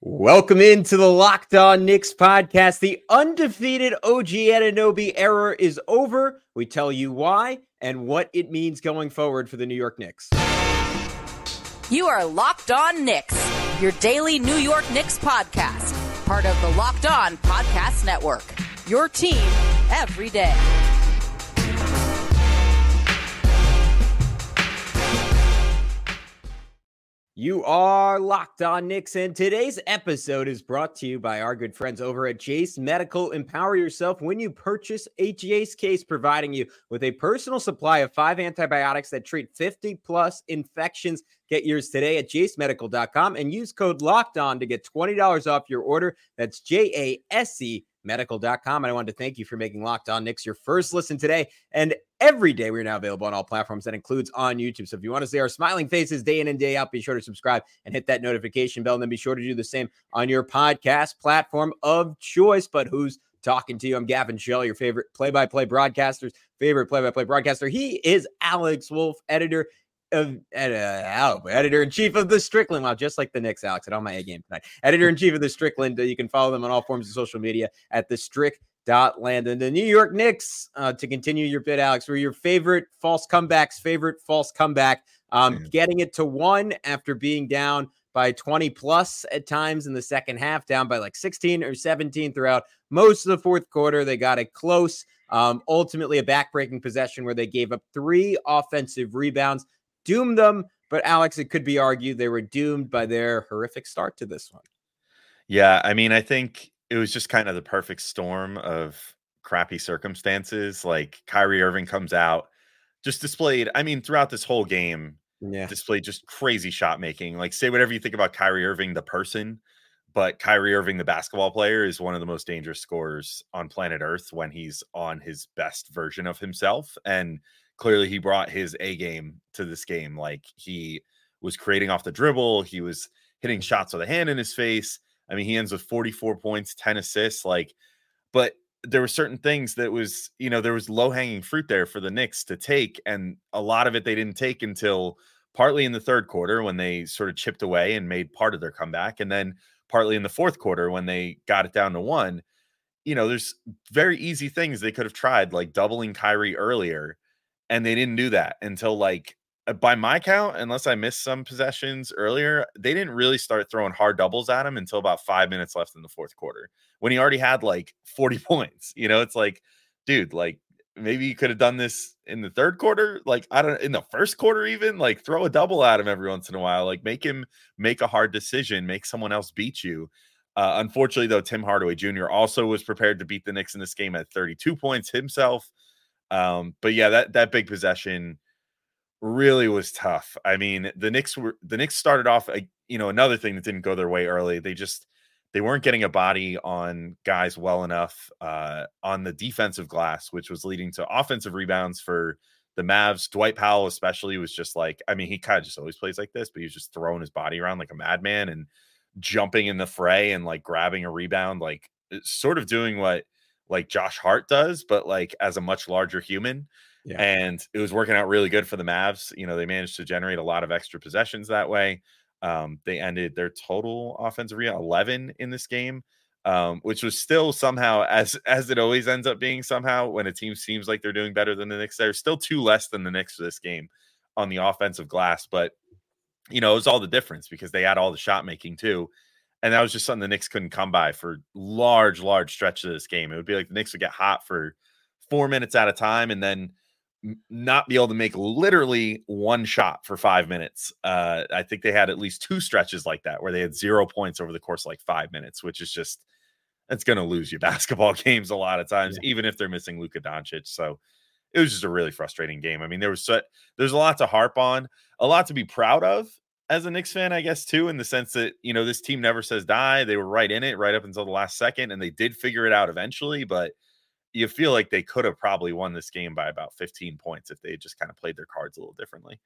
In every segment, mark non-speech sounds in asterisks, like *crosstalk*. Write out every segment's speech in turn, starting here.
Welcome into the Locked On Knicks podcast. The undefeated OG Anunoby era is over. We tell you why and what it means going forward for the New York Knicks. You are Locked On Knicks, your daily New York Knicks podcast, part of the Locked On Podcast Network. Your team every day. You are locked on Knicks, and today's episode is brought to you by our good friends over at Jase Medical. Empower yourself when you purchase a Jase case, providing you with a personal supply of five antibiotics that treat 50 plus infections. Get yours today at jasemedical.com and use code locked on to get $20 off your order. That's J A S E medical.com. And I wanted to thank you for making Locked On Knicks your first listen today. And every day we're now available on all platforms. That includes on YouTube. So if you want to see our smiling faces day in and day out, be sure to subscribe and hit that notification bell. And then be sure to do the same on your podcast platform of choice. But who's talking to you? I'm Gavin Schall, your favorite play by play broadcaster's favorite play by play broadcaster. He is Alex Wolfe, editor of uh, editor in chief of the Strickland. Wow, just like the Knicks, Alex, at on my A game tonight. Editor in chief of the Strickland. Uh, you can follow them on all forms of social media at the Strick. Dot land and the New York Knicks. Uh, to continue your bit, Alex, were your favorite false comebacks. Favorite false comeback. Um, getting it to one after being down by 20 plus at times in the second half, down by like 16 or 17 throughout most of the fourth quarter. They got it close. Um, ultimately, a backbreaking possession where they gave up three offensive rebounds doomed them. But Alex, it could be argued they were doomed by their horrific start to this one. Yeah, I mean, I think it was just kind of the perfect storm of crappy circumstances. Like Kyrie Irving comes out, just displayed, I mean, throughout this whole game, yeah. displayed just crazy shot making. Like, say whatever you think about Kyrie Irving, the person, but Kyrie Irving, the basketball player, is one of the most dangerous scorers on planet Earth when he's on his best version of himself. And clearly he brought his A game to this game. Like he was creating off the dribble, he was hitting shots with a hand in his face. I mean, he ends with 44 points, 10 assists. Like, but there were certain things that was, you know, there was low hanging fruit there for the Knicks to take. And a lot of it they didn't take until partly in the third quarter when they sort of chipped away and made part of their comeback. And then partly in the fourth quarter when they got it down to one. You know, there's very easy things they could have tried, like doubling Kyrie earlier and they didn't do that until like uh, by my count, unless I missed some possessions earlier, they didn't really start throwing hard doubles at him until about five minutes left in the fourth quarter when he already had like *laughs* 40 points. You know, it's like, dude, like maybe you could have done this in the third quarter. Like, I don't in the first quarter, even like throw a double at him every once in a while, like make him make a hard decision, make someone else beat you. Uh, unfortunately, though, Tim Hardaway Jr. also was prepared to beat the Knicks in this game at 32 points himself. Um, but yeah, that that big possession really was tough. I mean, the Knicks were the Knicks started off a, you know, another thing that didn't go their way early. They just they weren't getting a body on guys well enough uh, on the defensive glass, which was leading to offensive rebounds for the Mavs. Dwight Powell, especially, was just like, I mean, he kind of just always plays like this, but he was just throwing his body around like a madman and jumping in the fray and like grabbing a rebound, like sort of doing what like Josh Hart does, but like as a much larger human. Yeah. And it was working out really good for the Mavs. You know, they managed to generate a lot of extra possessions that way. Um, they ended their total offensive rebound 11 in this game, um, which was still somehow, as as it always ends up being, somehow when a team seems like they're doing better than the Knicks, they're still two less than the Knicks for this game on the offensive glass. But you know, it was all the difference because they had all the shot making too and that was just something the Knicks couldn't come by for large, large stretches of this game. It would be like the Knicks would get hot for four minutes at a time, and then not be able to make literally one shot for five minutes. Uh, I think they had at least two stretches like that where they had zero points over the course of like five minutes, which is just that's going to lose you *laughs* basketball games a lot of times, yeah. even if they're missing Luka Doncic. So it was just a really frustrating game. I mean, there was so, there's a lot to harp on, a lot to be proud of, as a Knicks fan, I guess, too, in the sense that, you know, this team never says die. They were right in it right up until the last second, and they did figure it out eventually. But you feel like they could have probably won this game by about 15 points if they just kind of played their cards a little differently.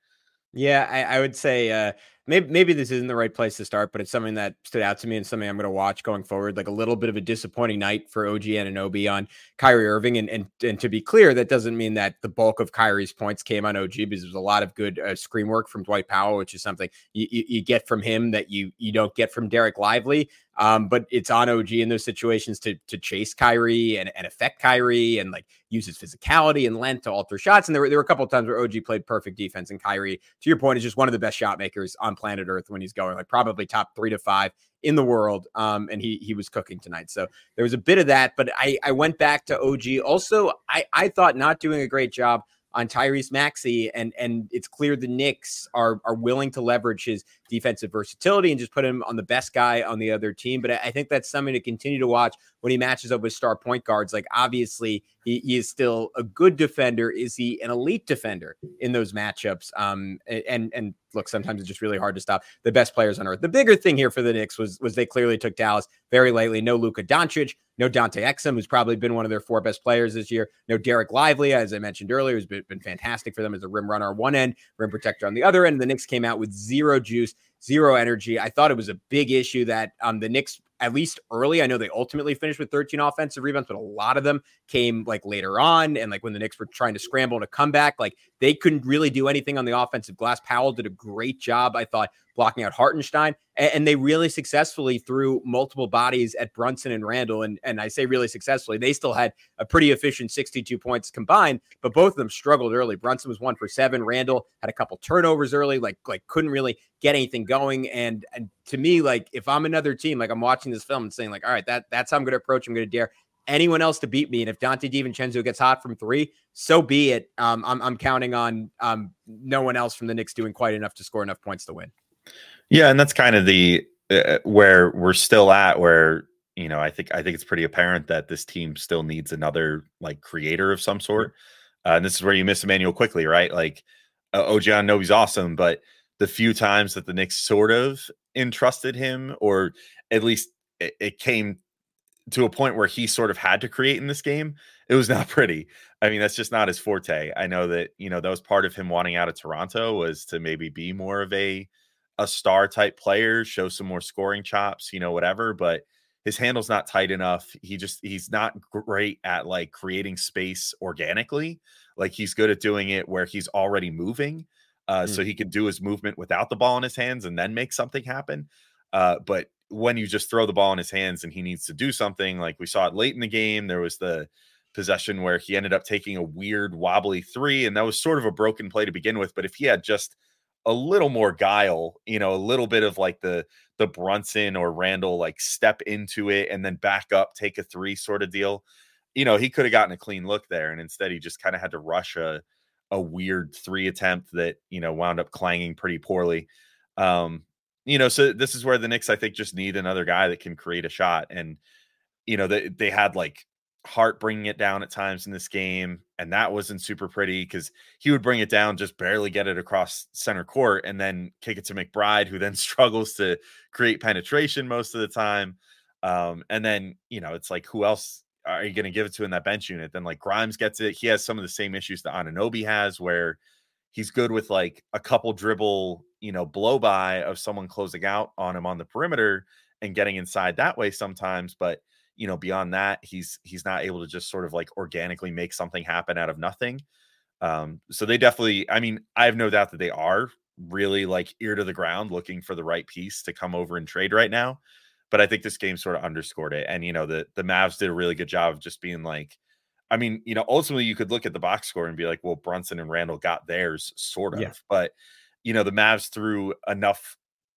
Yeah, I, I would say uh, maybe maybe this isn't the right place to start, but it's something that stood out to me and something I'm going to watch going forward. Like a little bit of a disappointing night for OG Anunoby on Kyrie Irving, and and and to be clear, that doesn't mean that the bulk of Kyrie's points came on OG because there's a lot of good uh, screen work from Dwight Powell, which is something you, you, you get from him that you you don't get from Dereck Lively. Um, but it's on OG in those situations to to chase Kyrie and, and affect Kyrie and like use his physicality and length to alter shots. And there were there were a couple of times where OG played perfect defense, and Kyrie, to your point, is just one of the best shot makers on planet Earth when he's going, like probably top three to five in the world. Um, and he he was cooking tonight. So there was a bit of that. But I I went back to OG. Also, I I thought not doing a great job on Tyrese Maxey, and and it's clear the Knicks are are willing to leverage his defensive versatility and just put him on the best guy on the other team. But I think that's something to continue to watch when he matches up with star point guards. Like obviously he, he is still a good defender. Is he an elite defender in those matchups? Um, and and look, sometimes it's just really hard to stop the best players on earth. The bigger thing here for the Knicks was was they clearly took Dallas very lightly. No Luka Doncic, no Dante Exum, who's probably been one of their four best players this year. No Dereck Lively, as I mentioned earlier, who's been, been fantastic for them as a rim runner on one end, rim protector on the other end. The Knicks came out with zero juice, zero energy. I thought it was a big issue that um, the Knicks at least early. I know they ultimately finished with 13 offensive rebounds, but a lot of them came like later on. And like when the Knicks were trying to scramble to come back, like they couldn't really do anything on the offensive glass. Powell did a great job, I thought, blocking out Hartenstein. And, they really successfully threw multiple bodies at Brunson and Randle. And, and I say really successfully, they still had a pretty efficient 62 points combined, but both of them struggled early. Brunson was one for seven. Randle had a couple turnovers early, like, like couldn't really get anything going. And, and to me, like if I'm another team, like I'm watching this film and saying, like, all right, that that's how I'm going to approach. I'm going to dare anyone else to beat me. And if Donte DiVincenzo gets hot from three, so be it. Um, I'm, I'm counting on um, no one else from the Knicks doing quite enough to score enough points to win. Yeah, and that's kind of the uh, where we're still at. Where you know, I think I think it's pretty apparent that this team still needs another like creator of some sort. Uh, and this is where you miss Immanuel Quickley, right? Like uh, OG he's awesome, but the few times that the Knicks sort of entrusted him, or at least it, it came to a point where he sort of had to create in this game, it was *laughs* not pretty. I mean, that's just not his forte. I know that, you know, that was part of him wanting out of Toronto was to maybe be more of a a star type player, show some more scoring chops, you know, whatever. But his handle's not tight enough. He just he's not great at like creating space organically. Like he's good at doing it where he's already moving. Uh, mm. so he can do his movement without the ball in his hands and then make something happen. Uh, but when you just throw the ball in his hands and he needs to do something, like we saw it late in the game, there was the possession where he ended up taking a weird wobbly three, and that was sort of a broken play to begin with. But if he had just a little more guile, you know, a little bit of like the the Brunson or Randle like step into it and then back up, take a three sort of deal. You know, he could have gotten a clean look there, and instead he just kind of had to rush a a weird three attempt that you know wound up clanging pretty poorly. Um, you know, so this is where the Knicks I think just need another guy that can create a shot, and you know they they had like Hart bringing it down at times in this game, and that wasn't super pretty because he would bring it down, just barely get it across center court, and then kick it to McBride, who then *laughs* struggles to create penetration most of the time. Um, and then you know it's like who else are you going to give it to in that bench unit? Then like Grimes gets it. He has some of the same issues that Anunoby has, where he's good with like a couple dribble, you know, blow by of someone closing out on him on the perimeter and getting inside that way sometimes, but you know beyond that he's he's not able to just sort of like organically make something happen out of nothing. Um so they definitely i mean i have no doubt that they are really like ear to the ground looking for the right piece to come over and trade right now but i think this game sort of underscored it and you know the the mavs did a really good job of just being like i mean you know ultimately you could look at the box score and be like well brunson and Randle got theirs sort of yeah. but you know the mavs threw enough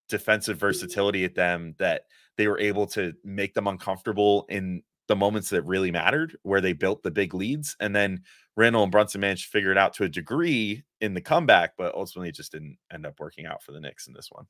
defensive versatility at them that they were able to make them uncomfortable in the moments that really mattered, where they built the big leads. And then Randle and Brunson managed to figure it out to a degree in the comeback, but ultimately it just didn't end up working out for the Knicks in this one.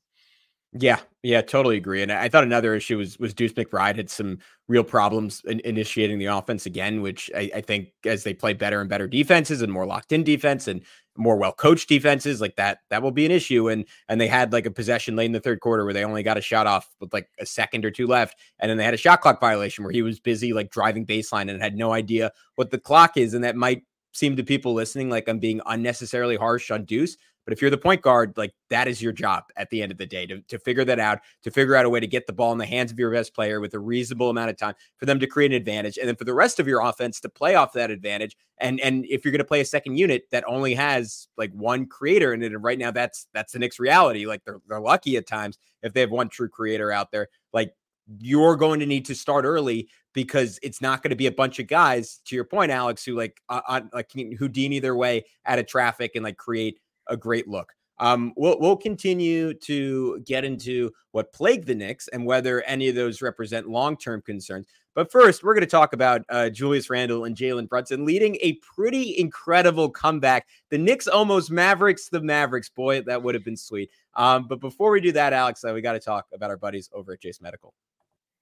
Yeah, yeah, totally agree. And I thought another issue was was Deuce McBride had some real problems in initiating the offense again, which I, I, think as they play better and better defenses and more locked in defense and more well coached defenses, like that, that will be an issue. And and they had like a possession late in the third quarter where they only got a shot off with like a second or two left, and then they had a shot clock violation where he was busy like driving baseline and had no idea what the clock is, and that might seem to people listening like I'm being unnecessarily harsh on Deuce But if you're the point guard, like that is your job at the end of the day to, to figure that out, to figure out a way to get the ball in the hands of your best player with a reasonable amount of time for them to create an advantage. And then for the rest of your offense to play off that advantage. And and if you're going to play a second unit that only has like one creator in it, and right now that's that's the Knicks reality. Like they're they're lucky at times if they have one true creator out there. Like you're going to need to start early because it's not going to be a bunch of guys to your point alex who like uh, uh, like houdini their way out of traffic and like create a great look um, we'll, we'll continue to get into what plagued the Knicks and whether any of those represent long term concerns. But first, we're going to talk about uh, Julius Randle and Jalen Brunson leading a pretty incredible comeback. The Knicks almost Mavericks the Mavericks. Boy, that would have been sweet. Um, but before we do that, Alex, uh, we got to talk about our buddies over at Jase Medical.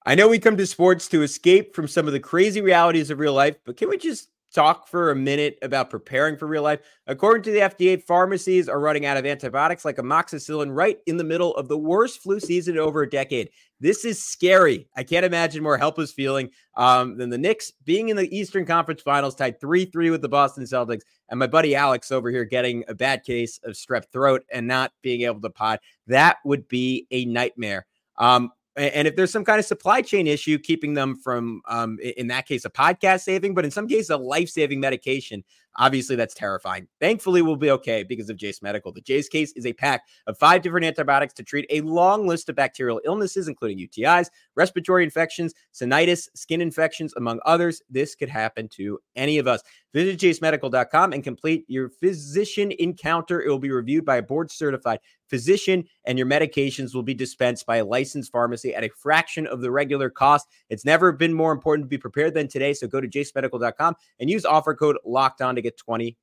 I know we come to sports to escape from some of the crazy realities of real life, but can we just talk for a minute about preparing for real life? According to the FDA, pharmacies are running out of antibiotics like amoxicillin right in the middle of the worst flu season in over a decade. This is scary. I can't imagine more helpless feeling um, than the Knicks being in the Eastern Conference Finals, tied 3 3 with the Boston Celtics, and my buddy Alex over here getting a bad case of strep throat and not being able to pod. That would be a nightmare. Um, and if there's some kind of supply chain issue keeping them from um, in that case a podcast saving but in some cases a life-saving medication Obviously, that's terrifying. Thankfully, we'll be okay because of Jase Medical. The Jase case is a pack of five different antibiotics to treat a long list of bacterial illnesses, including UTIs, respiratory infections, sinusitis, skin infections, among others. This could happen to any of us. Visit jasemedical.com and complete your physician encounter. It will be reviewed by a board certified physician, and your medications will be dispensed by a licensed pharmacy at a fraction of the regular cost. It's never been more important to be prepared than today. So go to jasemedical.com and use offer code locked on to get $20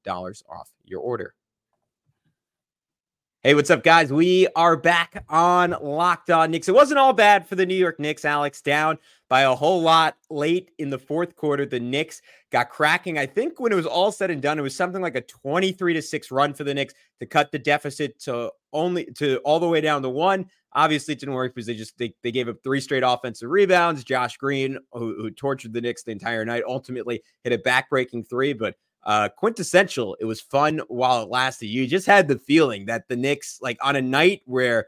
off your order. Hey, what's up, guys? We are back on Locked On Knicks. It wasn't all bad for the New York Knicks, Alex, down by a whole lot late in the fourth quarter. The Knicks got cracking. I think when it was all said and done, it was something like a 23 to 6 run for the Knicks to cut the deficit to only to all the way down to one. Obviously, it didn't work because they just they, they gave up three straight offensive rebounds. Josh Green, who, who tortured the Knicks the entire night, ultimately hit a backbreaking three, but uh, quintessential. It was fun while it lasted. You just had the feeling that the Knicks, like on a night where,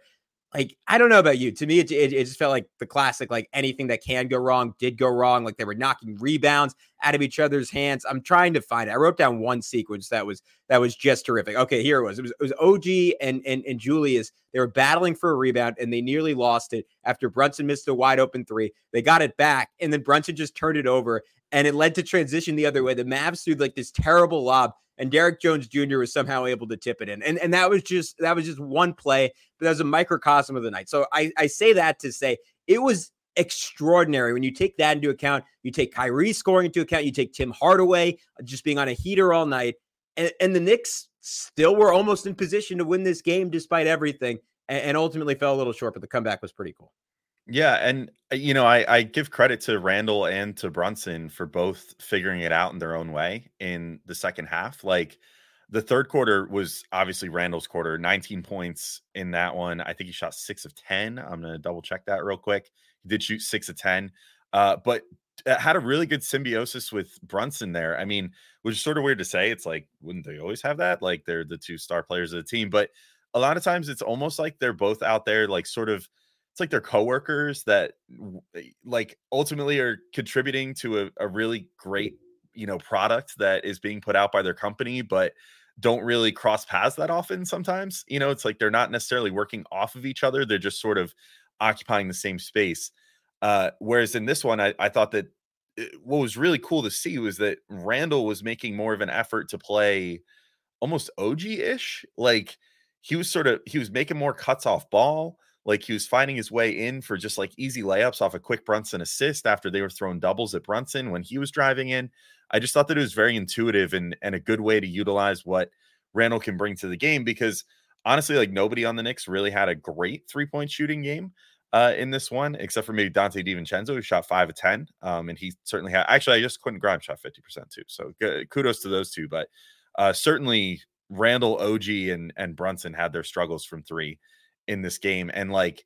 like, I don't know about you. To me, it, it, it, just felt like the classic, like anything that can go wrong did go wrong. Like they were knocking rebounds out of each other's hands. I'm trying to find it. I wrote down one sequence that was that was just terrific. Okay, here it was. It was, it was OG and, and and Julius. They were battling for a rebound and they nearly lost it after Brunson missed a wide open three. They got it back and then Brunson just turned it over and it led to transition the other way. The Mavs threw like this terrible lob, and Derrick Jones Jr. was somehow able to tip it in. And and that was just that was just one play, but that was a microcosm of the night. So I, I say that to say it was extraordinary when you take that into account. You take Kyrie scoring into account, you take Tim Hardaway uh, just being on a heater all night, and, and the Knicks still were almost in position to win this game despite everything, and, and ultimately fell a little short. But the comeback was pretty cool. Yeah, and uh, you know, I, I give credit to Randle and to Brunson for both figuring it out in their own way in the second half. Like the third quarter was obviously Randle's quarter, 19 points in that one. I think he shot six of 10. I'm gonna double check that real quick. He did shoot six of 10, uh, but uh, had a really good symbiosis with Brunson there. I mean, which is sort of weird to say. It's like, wouldn't they always have that? Like they're the two star players of the team, but a lot of times it's almost like they're both out there, like sort of it's like their coworkers that eh, like ultimately are contributing to a, a really great you know product that is being put out by their company but don't really cross paths that often sometimes you know it's like they're not necessarily working off of each other they're just sort of occupying the same space uh whereas in this one i, I thought that it, eh, what was really cool to see was that randle was making more of an effort to play almost og-ish like he was sort of he was making more cuts off ball like he was finding his way in for just like easy layups off a quick Brunson assist after they were throwing doubles at Brunson when he was driving in. I just thought that it was very intuitive and and a good way to utilize what Randle can bring to the game because honestly, like nobody on the Knicks really had a great three point shooting game uh, in this one, except for maybe Donte DiVincenzo, who shot five of 10. Um, and he certainly had, actually, I just Quentin Grimes shot 50% too. So good, kudos to those two. But uh, certainly Randle, OG, and, and Brunson had their struggles from three in this game. And like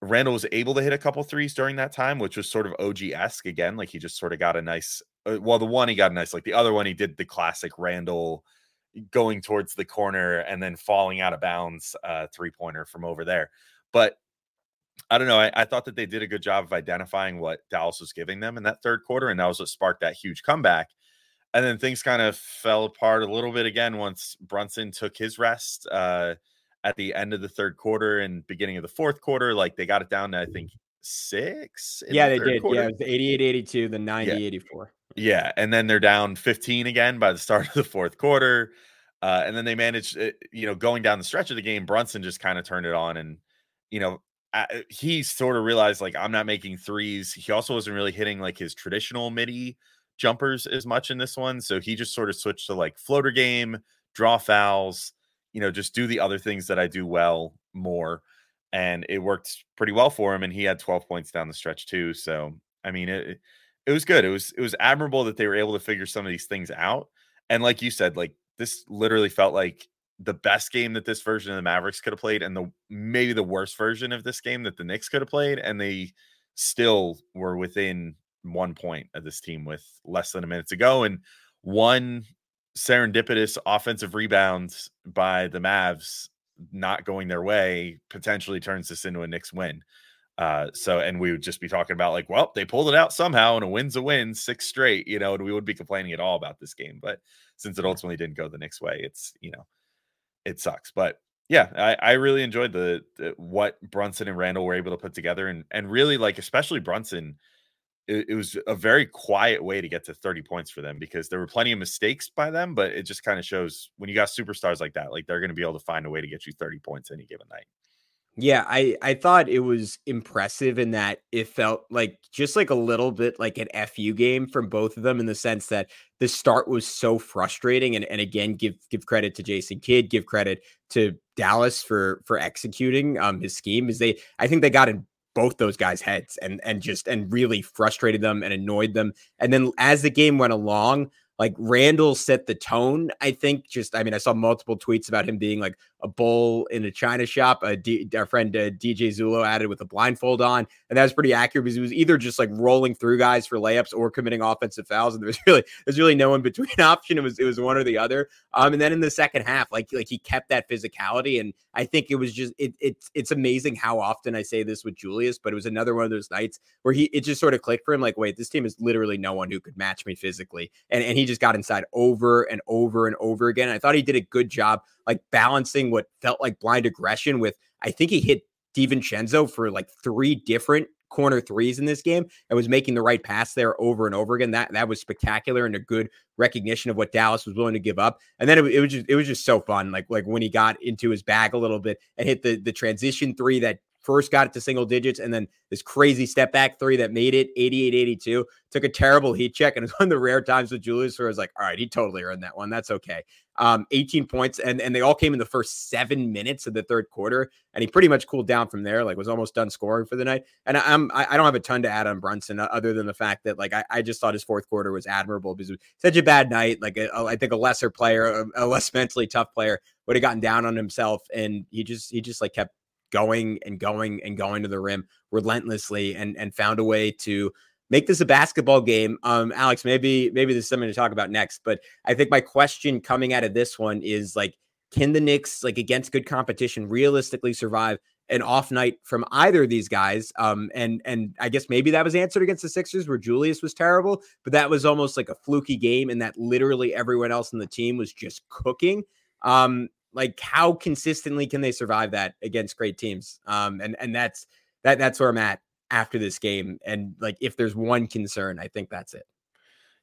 Randle was able to hit a couple threes during that time, which was sort of OG esque again. Like he just sort of got a nice, uh, well, the one he got a nice, like the other one he did the classic Randle going towards the corner and then falling out of bounds uh three pointer from over there. But I don't know. I, I, thought that they did a good job of identifying what Dallas was giving them in that third quarter, and that was what sparked that huge comeback. And then things kind of fell apart a little bit again once Brunson took his rest uh, at the end of the third quarter and beginning of the fourth quarter. Like they got it down to, I think, six. Yeah, the they did. Quarter. Yeah, it was 88 82, the 90 yeah. 84. Yeah. And then they're down 15 again by the start of the fourth quarter. Uh, and then they managed, uh, you know, going down the stretch of the game, Brunson just kind of turned it on. And, you know, he sort of realized like I'm not making threes. He also wasn't really hitting like his traditional midi jumpers as much in this one. So he just sort of switched to like floater game, draw fouls, you know, just do the other things that I do well more. And it worked pretty well for him. And he had 12 points down the stretch too. So I mean it it was good. It was it was admirable that they were able to figure some of these things out. And like you said, like this literally felt like the best game that this version of the Mavericks could have played, and the maybe the worst version of this game that the Knicks could have played, and they still were within one point of this team with less than a minute to go, and one serendipitous offensive rebounds by the Mavs not going their way potentially turns this into a Knicks win. Uh, so, and we would just be talking about like, well, they pulled it out somehow, and a win's a win, six straight, you know, and we would be complaining at all about this game. But since it ultimately didn't go the Knicks way, it's you know, it sucks. But yeah, I, I really enjoyed the, the, what Brunson and Randle were able to put together, and and really like especially Brunson. It, it, was a very quiet way to get to 30 points for them because there were plenty of mistakes by them, but it just kind of shows when you got superstars like that, like they're going to be able to find a way to get you 30 points any given night. Yeah, I I thought it was impressive in that it felt like just like a little bit like an FU game from both of them in the sense that the start was so frustrating and and again give give credit to Jason Kidd, give credit to Dallas for for executing um his scheme is they I think they got in both those guys' heads and and just and really frustrated them and annoyed them. And then as the game went along, like Randle set the tone. I think just, I mean, I saw multiple tweets about him being like a bull in a china shop. Our friend uh, DJ Zulo added with a blindfold on, and that was pretty accurate because he was either just like rolling through guys for layups or committing offensive fouls, and there was *laughs* really there's really no in between *laughs* option. It was it was one or the other. Um, and then in the second half, like like he kept that physicality, and I think it was just it it's it's amazing how often I say this with Julius, but it was another one of those nights where he it just sort of clicked for him. Like, wait, this team is literally no one who could match me physically, and and he just got inside over and over and over again. I thought he did a good job like balancing what felt like blind aggression with I think he hit DiVincenzo for like three different corner threes in this game and was making the right pass there over and over again. That that was spectacular and a good recognition of what Dallas was willing to give up. And then it, it, was just it was just so fun. Like like when he got into his bag a little bit and hit the the transition three that first got it to single digits and then this crazy step back three that made it 88 82 took a terrible heat check and *laughs* it's one of the rare times with Julius where I was like all right he totally earned that one that's okay um 18 points and and they all came in the first 7 minutes of the third quarter and he pretty much cooled down from there like was almost done scoring for the night and I, I'm I don't have a ton to add on Brunson uh, other than the fact that like I, I just thought his fourth quarter was admirable because it was such a bad night like a, a, I think a lesser player a, a less *laughs* mentally tough player would have gotten down on himself and he just he just like kept going and going and going to the rim relentlessly and and found a way to make this a basketball game. Um, Alex, maybe maybe this is something to talk about next, but I think my question coming out of this one is like, can the Knicks, like against good competition, realistically survive an off night from either of these guys? Um, and and I guess maybe that was answered against the Sixers where Julius was terrible, but that was almost like a fluky game, and that literally everyone else in the team was just cooking. Um, like how consistently can they survive that against great teams? Um, and and that's that that's where I'm at after this game. And like if there's one concern, I think that's it.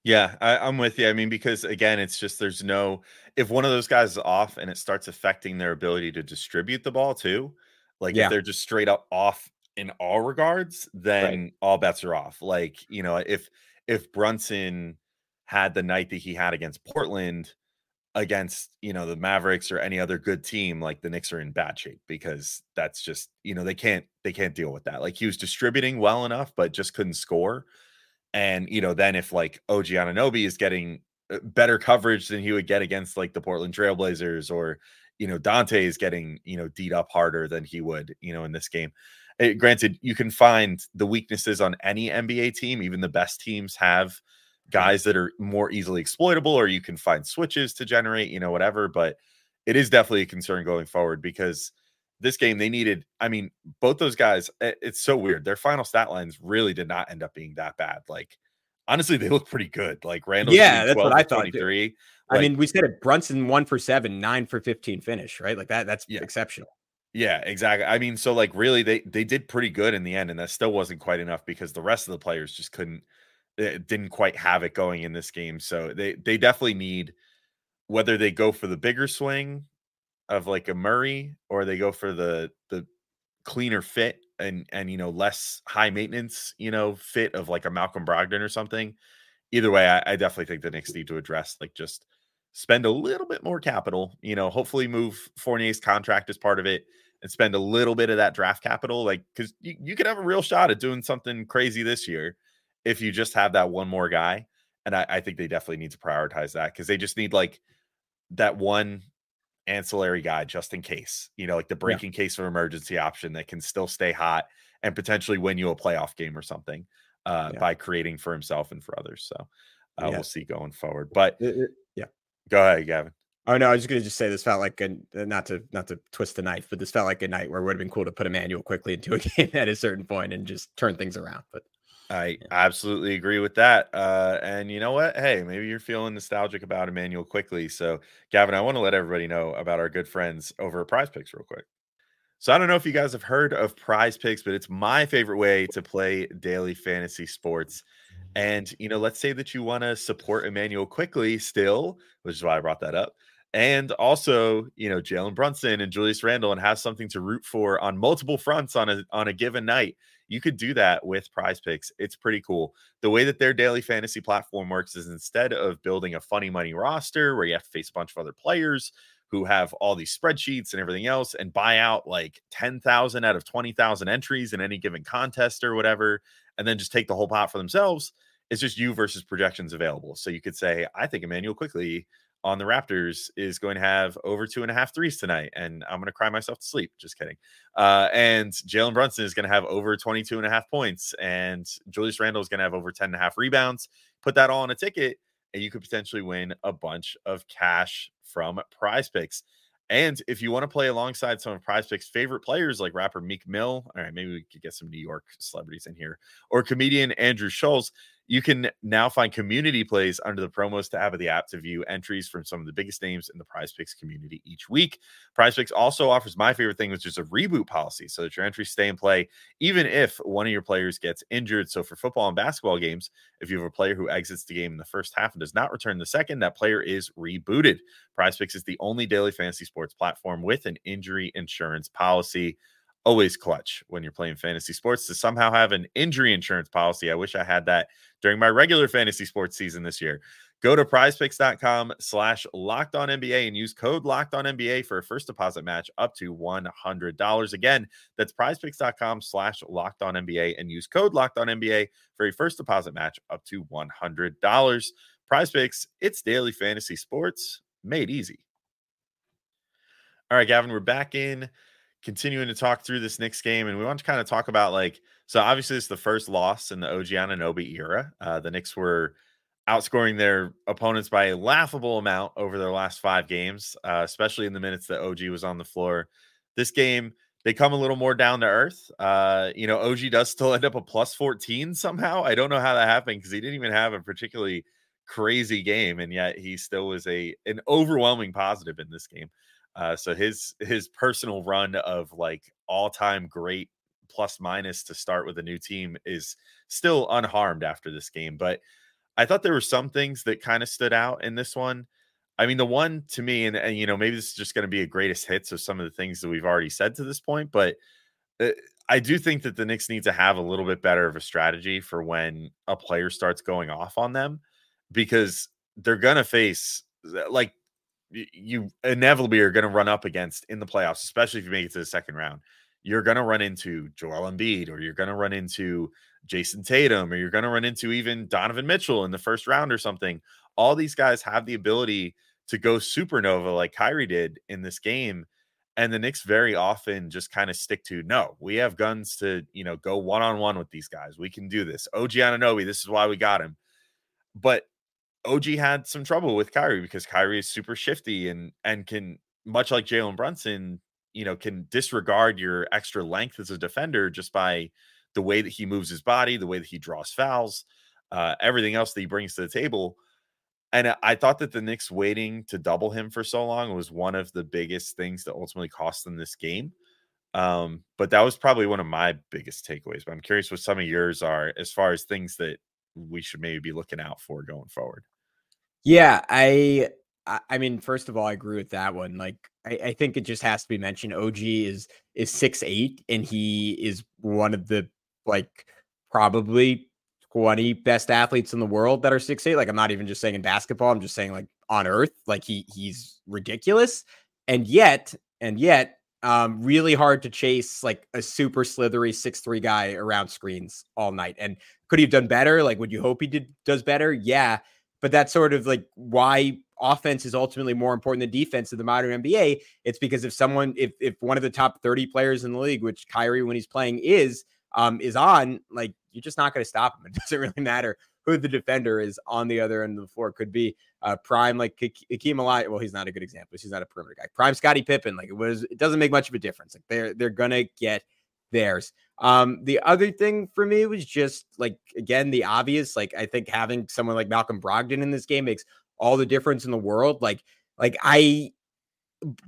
Yeah, I, am with you. I mean, because again, it's just there's no if one of those guys is off and it starts affecting their ability to distribute the ball too, like yeah. if they're just straight up off in all regards, then right. all bets are off. Like, you know, if if Brunson had the night that he had against Portland, against you know the Mavericks or any other good team, like the Knicks are in bad shape because that's just you know they can't they can't deal with that. Like he was distributing well enough, but just couldn't score. And you know then if like OG Anunoby is getting uh, better coverage than he would get against like the Portland Trailblazers or you know Dante is getting you know deed up harder than he would you know in this game. It, granted, you can find the weaknesses on any NBA team. Even the best teams have guys that are more easily exploitable, or you can find switches to generate, you know, whatever. But it is definitely a concern going forward because this game they needed. I mean, both those guys. It's so weird. Their final stat lines really did not end up being that bad. Like honestly, they look pretty good. Like Randle, yeah, that's what I thought. Three. Like, I mean, we said it. Brunson one for seven, nine for fifteen finish, right? Like that. That's yeah. exceptional. Yeah, exactly. I mean, so like really, they they did pretty good in the end, and that still wasn't quite enough because the rest of the players just couldn't, Eh, didn't quite have it going in this game. So they they definitely need whether they go for the bigger swing of like a Murray or they go for the the cleaner fit and and you know less high maintenance you know fit of like a Malcolm Brogdon or something. Either way, I, I definitely think the Knicks mm. need to address like just spend a little bit more capital. You know, hopefully move Fournier's contract as part of it and spend a little bit of that draft capital, like because you, you could have a real shot at doing something crazy this year if you just have that one more guy. And I, I think they definitely need to prioritize that because they just need like that one ancillary guy just in case, you know, like the breaking yeah. case of emergency option that can still stay hot and potentially win you a playoff game or something uh, yeah. by creating for himself and for others. So uh, yeah. we'll see going forward. But it, it, yeah, go ahead, Gavin. Oh no, I was just gonna just say this felt like a uh, not to not to twist the knife, but this felt like a night where it would have been cool to put Immanuel Quickley into a *laughs* game at a certain point and just turn things around. But I yeah. absolutely agree with that. Uh, and you know what? Hey, maybe you're feeling nostalgic about Immanuel Quickley. So, Gavin, I want to let everybody know about our good friends over at Prize Picks real quick. So, I don't know if you guys have heard of Prize Picks, but it's my favorite way to play daily fantasy sports. And you know, let's say that you want to support Immanuel Quickley still, which is why I brought that up and also you know Jalen Brunson and Julius Randle and have something to root for on multiple fronts on a on a given night. You could do that with Prize Picks. It's pretty cool. The way that their daily fantasy platform works is instead of building a funny money roster where you have to face a bunch of other players who have all these spreadsheets and everything else and buy out like 10,000 out of 20,000 entries in any given contest or whatever and then just take the whole pot for themselves. It's just you versus projections available. So you could say, I think Immanuel Quickley on the Raptors is going to have over two and a half threes tonight, and I'm going to cry myself to sleep. Just kidding. Uh, and Jalen Brunson is going to have over 22 and a half points, and Julius Randle is going to have over 10 and a half rebounds. Put that all on a ticket, and you could potentially win a bunch of cash from prize picks. And if you want to play alongside some of Prize Picks' favorite players like rapper Meek Mill, all right, maybe we could get some New York celebrities in here, or comedian Andrew Schulz, you can now find community plays under the promos tab of the app to view entries from some of the biggest names in the Prize Picks community each week. Prize Picks also offers my favorite thing, which is a reboot policy, so that your entries stay in play even if one of your players gets injured. So for football and basketball games, if you have a player who exits the game in the first half and does not return the second, that player is rebooted. Prize Picks is the only daily fantasy sports platform with an injury insurance policy always clutch when you're playing fantasy sports to somehow have an injury insurance policy. I wish I had that during my regular fantasy sports season this year. Go to prizepicks.com slash locked on NBA and use code locked on NBA for a first deposit match up to $100. Again, that's prizepicks.com slash locked on NBA and use code locked on NBA for a first deposit match up to $100. Prize Picks, it's daily fantasy sports made easy. All right, Gavin, we're back in continuing to talk through this next game, and we want to kind of talk about like so. Obviously, it's the first loss in the OG Anunoby era. Uh, the Knicks were outscoring their opponents by a laughable amount over their last five games, uh, especially in the minutes that OG was on the floor. This game, they come a little more down to earth. Uh, you know, OG does still end up a plus 14 somehow. I don't know how that happened because he didn't even have a particularly crazy game, and yet he still was a an overwhelming positive in this game. Uh, so his his personal run of like all time great plus minus to start with a new team is still unharmed after this game. But I thought there were some things that kind of stood out in this one. I mean, the one to me, and, and you know, maybe this is just going to be a greatest hits of some of the things that we've already said to this point, but uh, I do think that the Knicks need to have a little bit better of a strategy for when a player starts going off on them because they're going to face like you inevitably are going to run up against in the playoffs, especially if you make it to the second round. You're going to run into Joel Embiid, or you're going to run into Jayson Tatum, or you're going to run into even Donovan Mitchell in the first round or something. All these guys have the ability to go supernova like Kyrie did in this game. And the Knicks very often just kind of stick to no, we have guns to, you know, go one on one with these guys. We can do this. Oh, OG Anunoby, this is why we got him. but OG had some trouble with Kyrie because Kyrie is super shifty and and can much like Jalen Brunson, you know, can disregard your extra length as a defender just by the way that he moves his body, the way that he draws fouls, uh, everything else that he brings to the table. And I thought that the Knicks waiting to double him for so long was one of the biggest things that ultimately cost them this game. Um, but that was probably one of my biggest takeaways. But I'm curious what some of yours are as far as things that we should maybe be looking out for going forward. Yeah, I I mean, first of all, I agree with that one. Like, I, I, think it just has to be mentioned. OG is is six eight, and he is one of the like probably twenty best athletes in the world that are six eight. Like, I'm not even just saying in basketball. I'm just saying like on earth. Like he he's ridiculous, and yet and yet um, really hard to chase like a super slithery six three guy around screens all night. And could he have done better? Like, would you hope he did does better? Yeah, but that's sort of like why offense is ultimately more important than defense in the modern NBA. It's because if someone, if if one of the top thirty players in the league, which Kyrie when he's playing is, um, is on, like you're just not going to stop him. *laughs* It doesn't really matter who the defender is on the other end of the floor. Could be uh, prime like Hakeem Olajuwon. Well, he's not a good example. He's not a perimeter guy. Prime Scottie Pippen. Like it was. It doesn't make much of a difference. Like they're they're gonna get theirs. Um, the other thing for me was just like again the obvious. Like I think having someone like Malcolm Brogdon in this game makes all the difference in the world. Like like I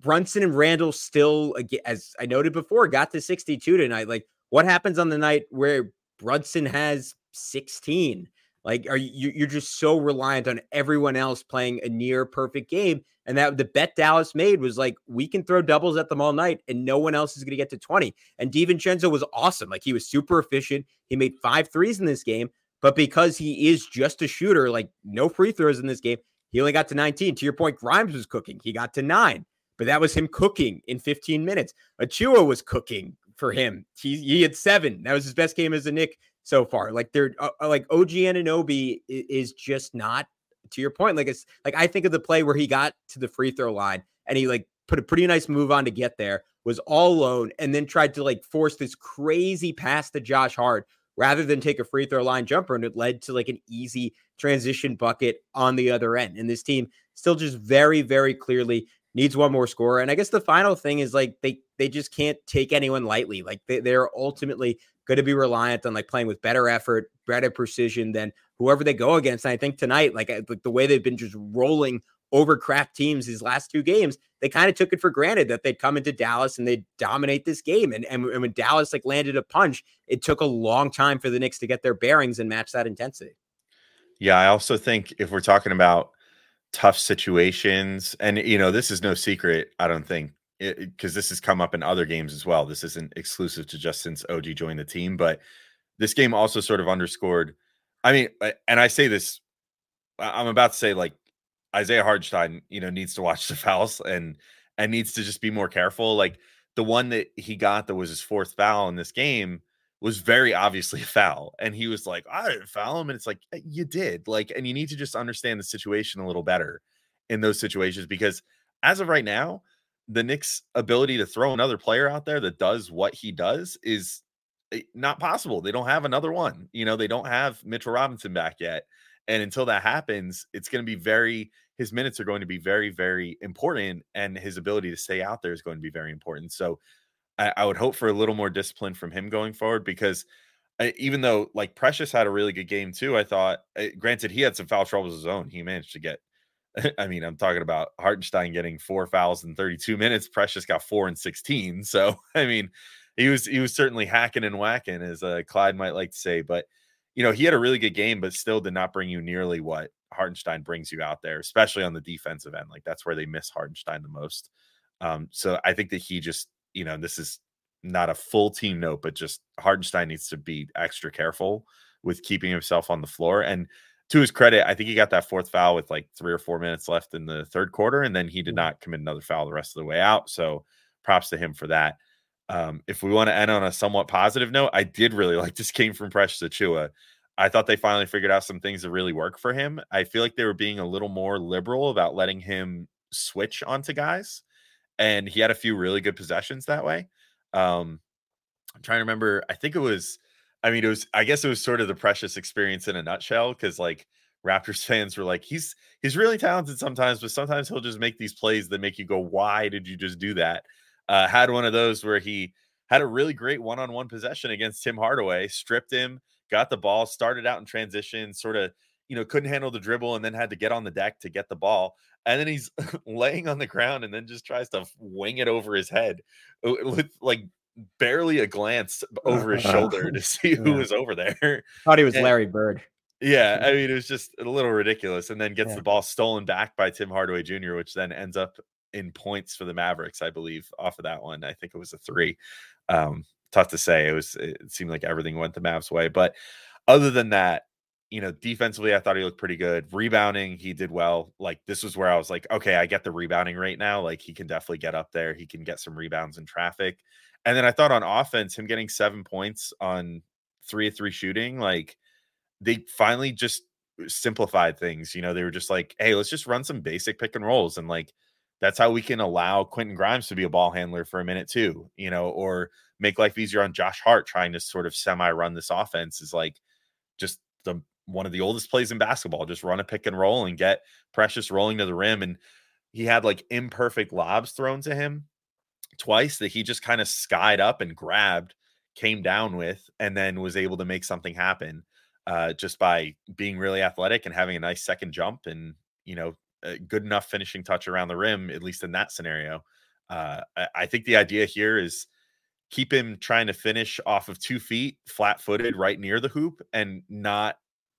Brunson and Randle still as I noted before got to 62 tonight. Like what happens on the night where Brunson has 16? Like, are you you're just so reliant on everyone else playing a near perfect game? And that the bet Dallas made was like, we can throw doubles at them all night, and no one else is going to get to 20. And DiVincenzo was awesome. Like he was super efficient. He made five threes in this game, but because he is just a shooter, like no free throws in this game, he only got to 19. To your point, Grimes was cooking. He got to nine, but that was him cooking in 15 minutes. Achiuwa was cooking for him. He, he had seven. That was his best game as a Knick so far. Like they're uh, uh like OG Anunoby is just not to your point. Like it's like I think of the play where he got to the free throw line and he like put a pretty nice move on to get there, was all alone, and then tried to like force this crazy pass to Josh Hart rather than take a free throw line jumper. And it led to like an easy transition bucket on the other end. And this team still just very, very clearly needs one more scorer. And I guess the final thing is like they they just can't take anyone lightly. Like they, they're ultimately going to be reliant on like playing with better effort, better precision than whoever they go against. And I think tonight, like, like the way they've been just rolling over craft teams these last two games, they kind of took it for granted that they'd come into Dallas and they'd dominate this game. And, and, and when Dallas like landed a punch, it took a long time for the Knicks to get their bearings and match that intensity. Yeah, I also think if we're talking about tough situations, and you know, this is no secret, I don't think because this has come up in other games as well. This isn't exclusive to just since OG joined the team, but this game also sort of underscored. I mean, and I say this, I'm about to say like Isaiah Hartenstein, you know, needs to watch *laughs* the fouls and and needs to just be more careful. Like the one that he got that was his fourth foul in this game was very obviously a foul, and he was like, "I didn't foul him," and it's like eh, you did. Like, and you need to just understand the situation a little better in those situations because as of right now, the Knicks' ability to throw another player out there that does what he does is eh, not possible. They don't have another one. You know, they don't have Mitchell Robinson back yet. And until that happens, it's going to be very, his minutes are going to be very, very important. And his ability to stay out there is going to be very important. So I, I would hope for a little more discipline from him going forward because I, eh, even though like Precious had a really good game too, I thought, eh, granted, he had some foul troubles of his own. He managed to get *laughs* I mean, I'm talking about Hartenstein getting four fouls in 32 minutes. Precious got four and 16. So, *laughs* I mean, he was he was certainly hacking and whacking, as uh, Clyde might like to say. But you know, he had a really good game, but still did not bring you nearly what Hartenstein brings you out there, especially on the defensive end. Like that's where they miss Hartenstein the most. Um, so I think that he just, you know, this is not a full team note, but just Hartenstein needs to be extra careful with keeping himself on the floor. And to his credit, I think he got that fourth foul with like three or four minutes left in the third quarter, and then he did mm-hmm. not commit another foul the rest of the way out. So props to him for that. Um, if we want to end on a somewhat positive note, I did really *laughs* like this game from Precious Achiuwa. I thought they finally figured out some things that really work for him. I feel like they were being a little more liberal about letting him switch onto guys, and he had a few really good possessions that way. Um, I'm trying to remember. I think it was I mean, it was, I guess it was sort of the precious experience in a nutshell because, like, Raptors *laughs* fans were like, he's he's really talented sometimes, but sometimes he'll just make these plays that make you go, why did you just do that? Uh, had one of those where he had a really great one-on-one possession against Tim Hardaway, stripped him, got the ball, started out in transition, sort of you know couldn't handle the dribble, and then had to get on the deck to get the ball, and then he's *laughs* laying on the ground and then just tries to wing it over his head with like barely a glance over his shoulder to *laughs* see who yeah. was over there. Thought he was and, Larry Bird. Yeah, I mean it was just a little ridiculous, and then gets yeah. the ball stolen back by Tim Hardaway Jr., which then ends up in points for the Mavericks, I believe, off of that one. I think it was a three. Um, tough to say. It was. It seemed like everything went the Mavs' way, but other than that, you know, defensively, I thought he looked pretty good. Rebounding, he did well. Like this was where I was like, okay, I get the rebounding right now. Like he can definitely get up there. He can get some rebounds in traffic. And then I thought on offense, him getting seven points on three of three shooting, like they finally just uh, simplified things. You know, they were just like, hey, let's just run some basic pick and rolls. And like, that's how we can allow Quentin Grimes to be a ball handler for a minute too, you know, or make life easier on Josh Hart trying to sort of semi run this offense is like just the one of the oldest plays in basketball. Just run a pick and roll and get Precious rolling to the rim. And he had like imperfect lobs thrown to him twice that he just kind of skied up and grabbed, came down with, and then was able to make something happen uh, just by being really athletic and having a nice second jump and, you know, a good enough finishing touch around the rim, at least in that scenario. Uh, I, I think the idea here is keep him trying to finish off of two feet, flat footed, right near the hoop, and not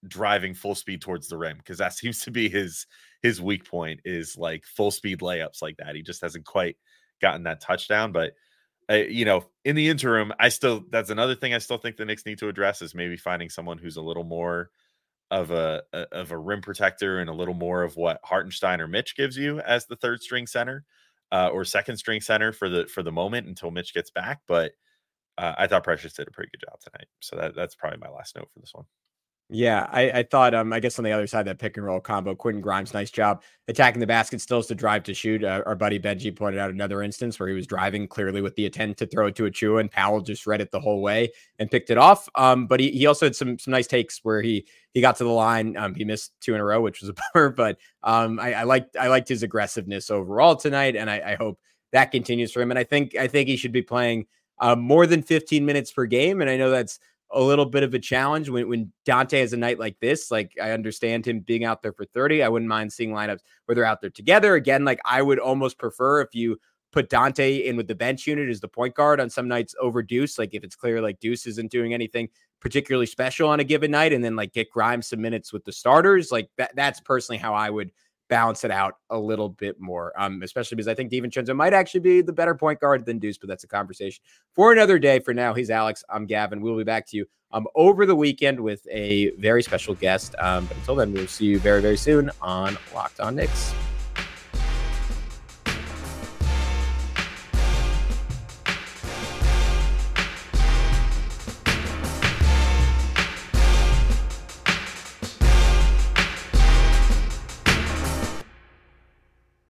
driving full speed towards the rim because that *laughs* seems to be his his weak point is like full speed layups like that. He just hasn't quite gotten that touchdown. But uh, you know, in the interim, I still that's another thing I still think the Knicks need to address is maybe finding someone who's a little more of a, a of a rim protector and a little more of what Hartenstein or Mitch gives you as the third string center uh, or second string center for the for the moment until Mitch gets back. But uh, I thought Precious did a pretty good job tonight. So that, that's probably my last note for this one. Yeah, I, I, thought, um, I guess on the other side, that pick and roll combo, Quentin Grimes, nice job attacking the basket, still to drive to shoot. Uh, our buddy Benji pointed out another instance where he was driving clearly with the intent to throw it to Achiuwa, and Powell just read it the whole way and picked it off. Um, but he, he also had some some nice takes where he he got to the line. Um, he missed two in a row, which was a *laughs* bummer, but um, I, I liked I liked his aggressiveness overall tonight, and I, I hope that continues for him. And I think I think he should be playing uh, more than 15 minutes per game, and I know that's a little bit of a challenge when, when Donte has a night like this. Like I understand him being out there for 30. I wouldn't mind seeing lineups where they're out there together. Again, like I would almost prefer if you put Donte in with the bench unit as the point guard on some nights over Deuce. Like if it's clear like Deuce isn't doing anything particularly special on a given night, and then like get Grimes some minutes with the starters. Like that that's personally how I would balance it out a little bit more. Um, especially because I think DiVincenzo might actually be the better point guard than Deuce, but that's a conversation for another day. For now, he's Alex. I'm Gavin. We'll be back to you um, over the weekend with a very special guest. Um, but until then, we'll see you very, very soon on Locked On Knicks.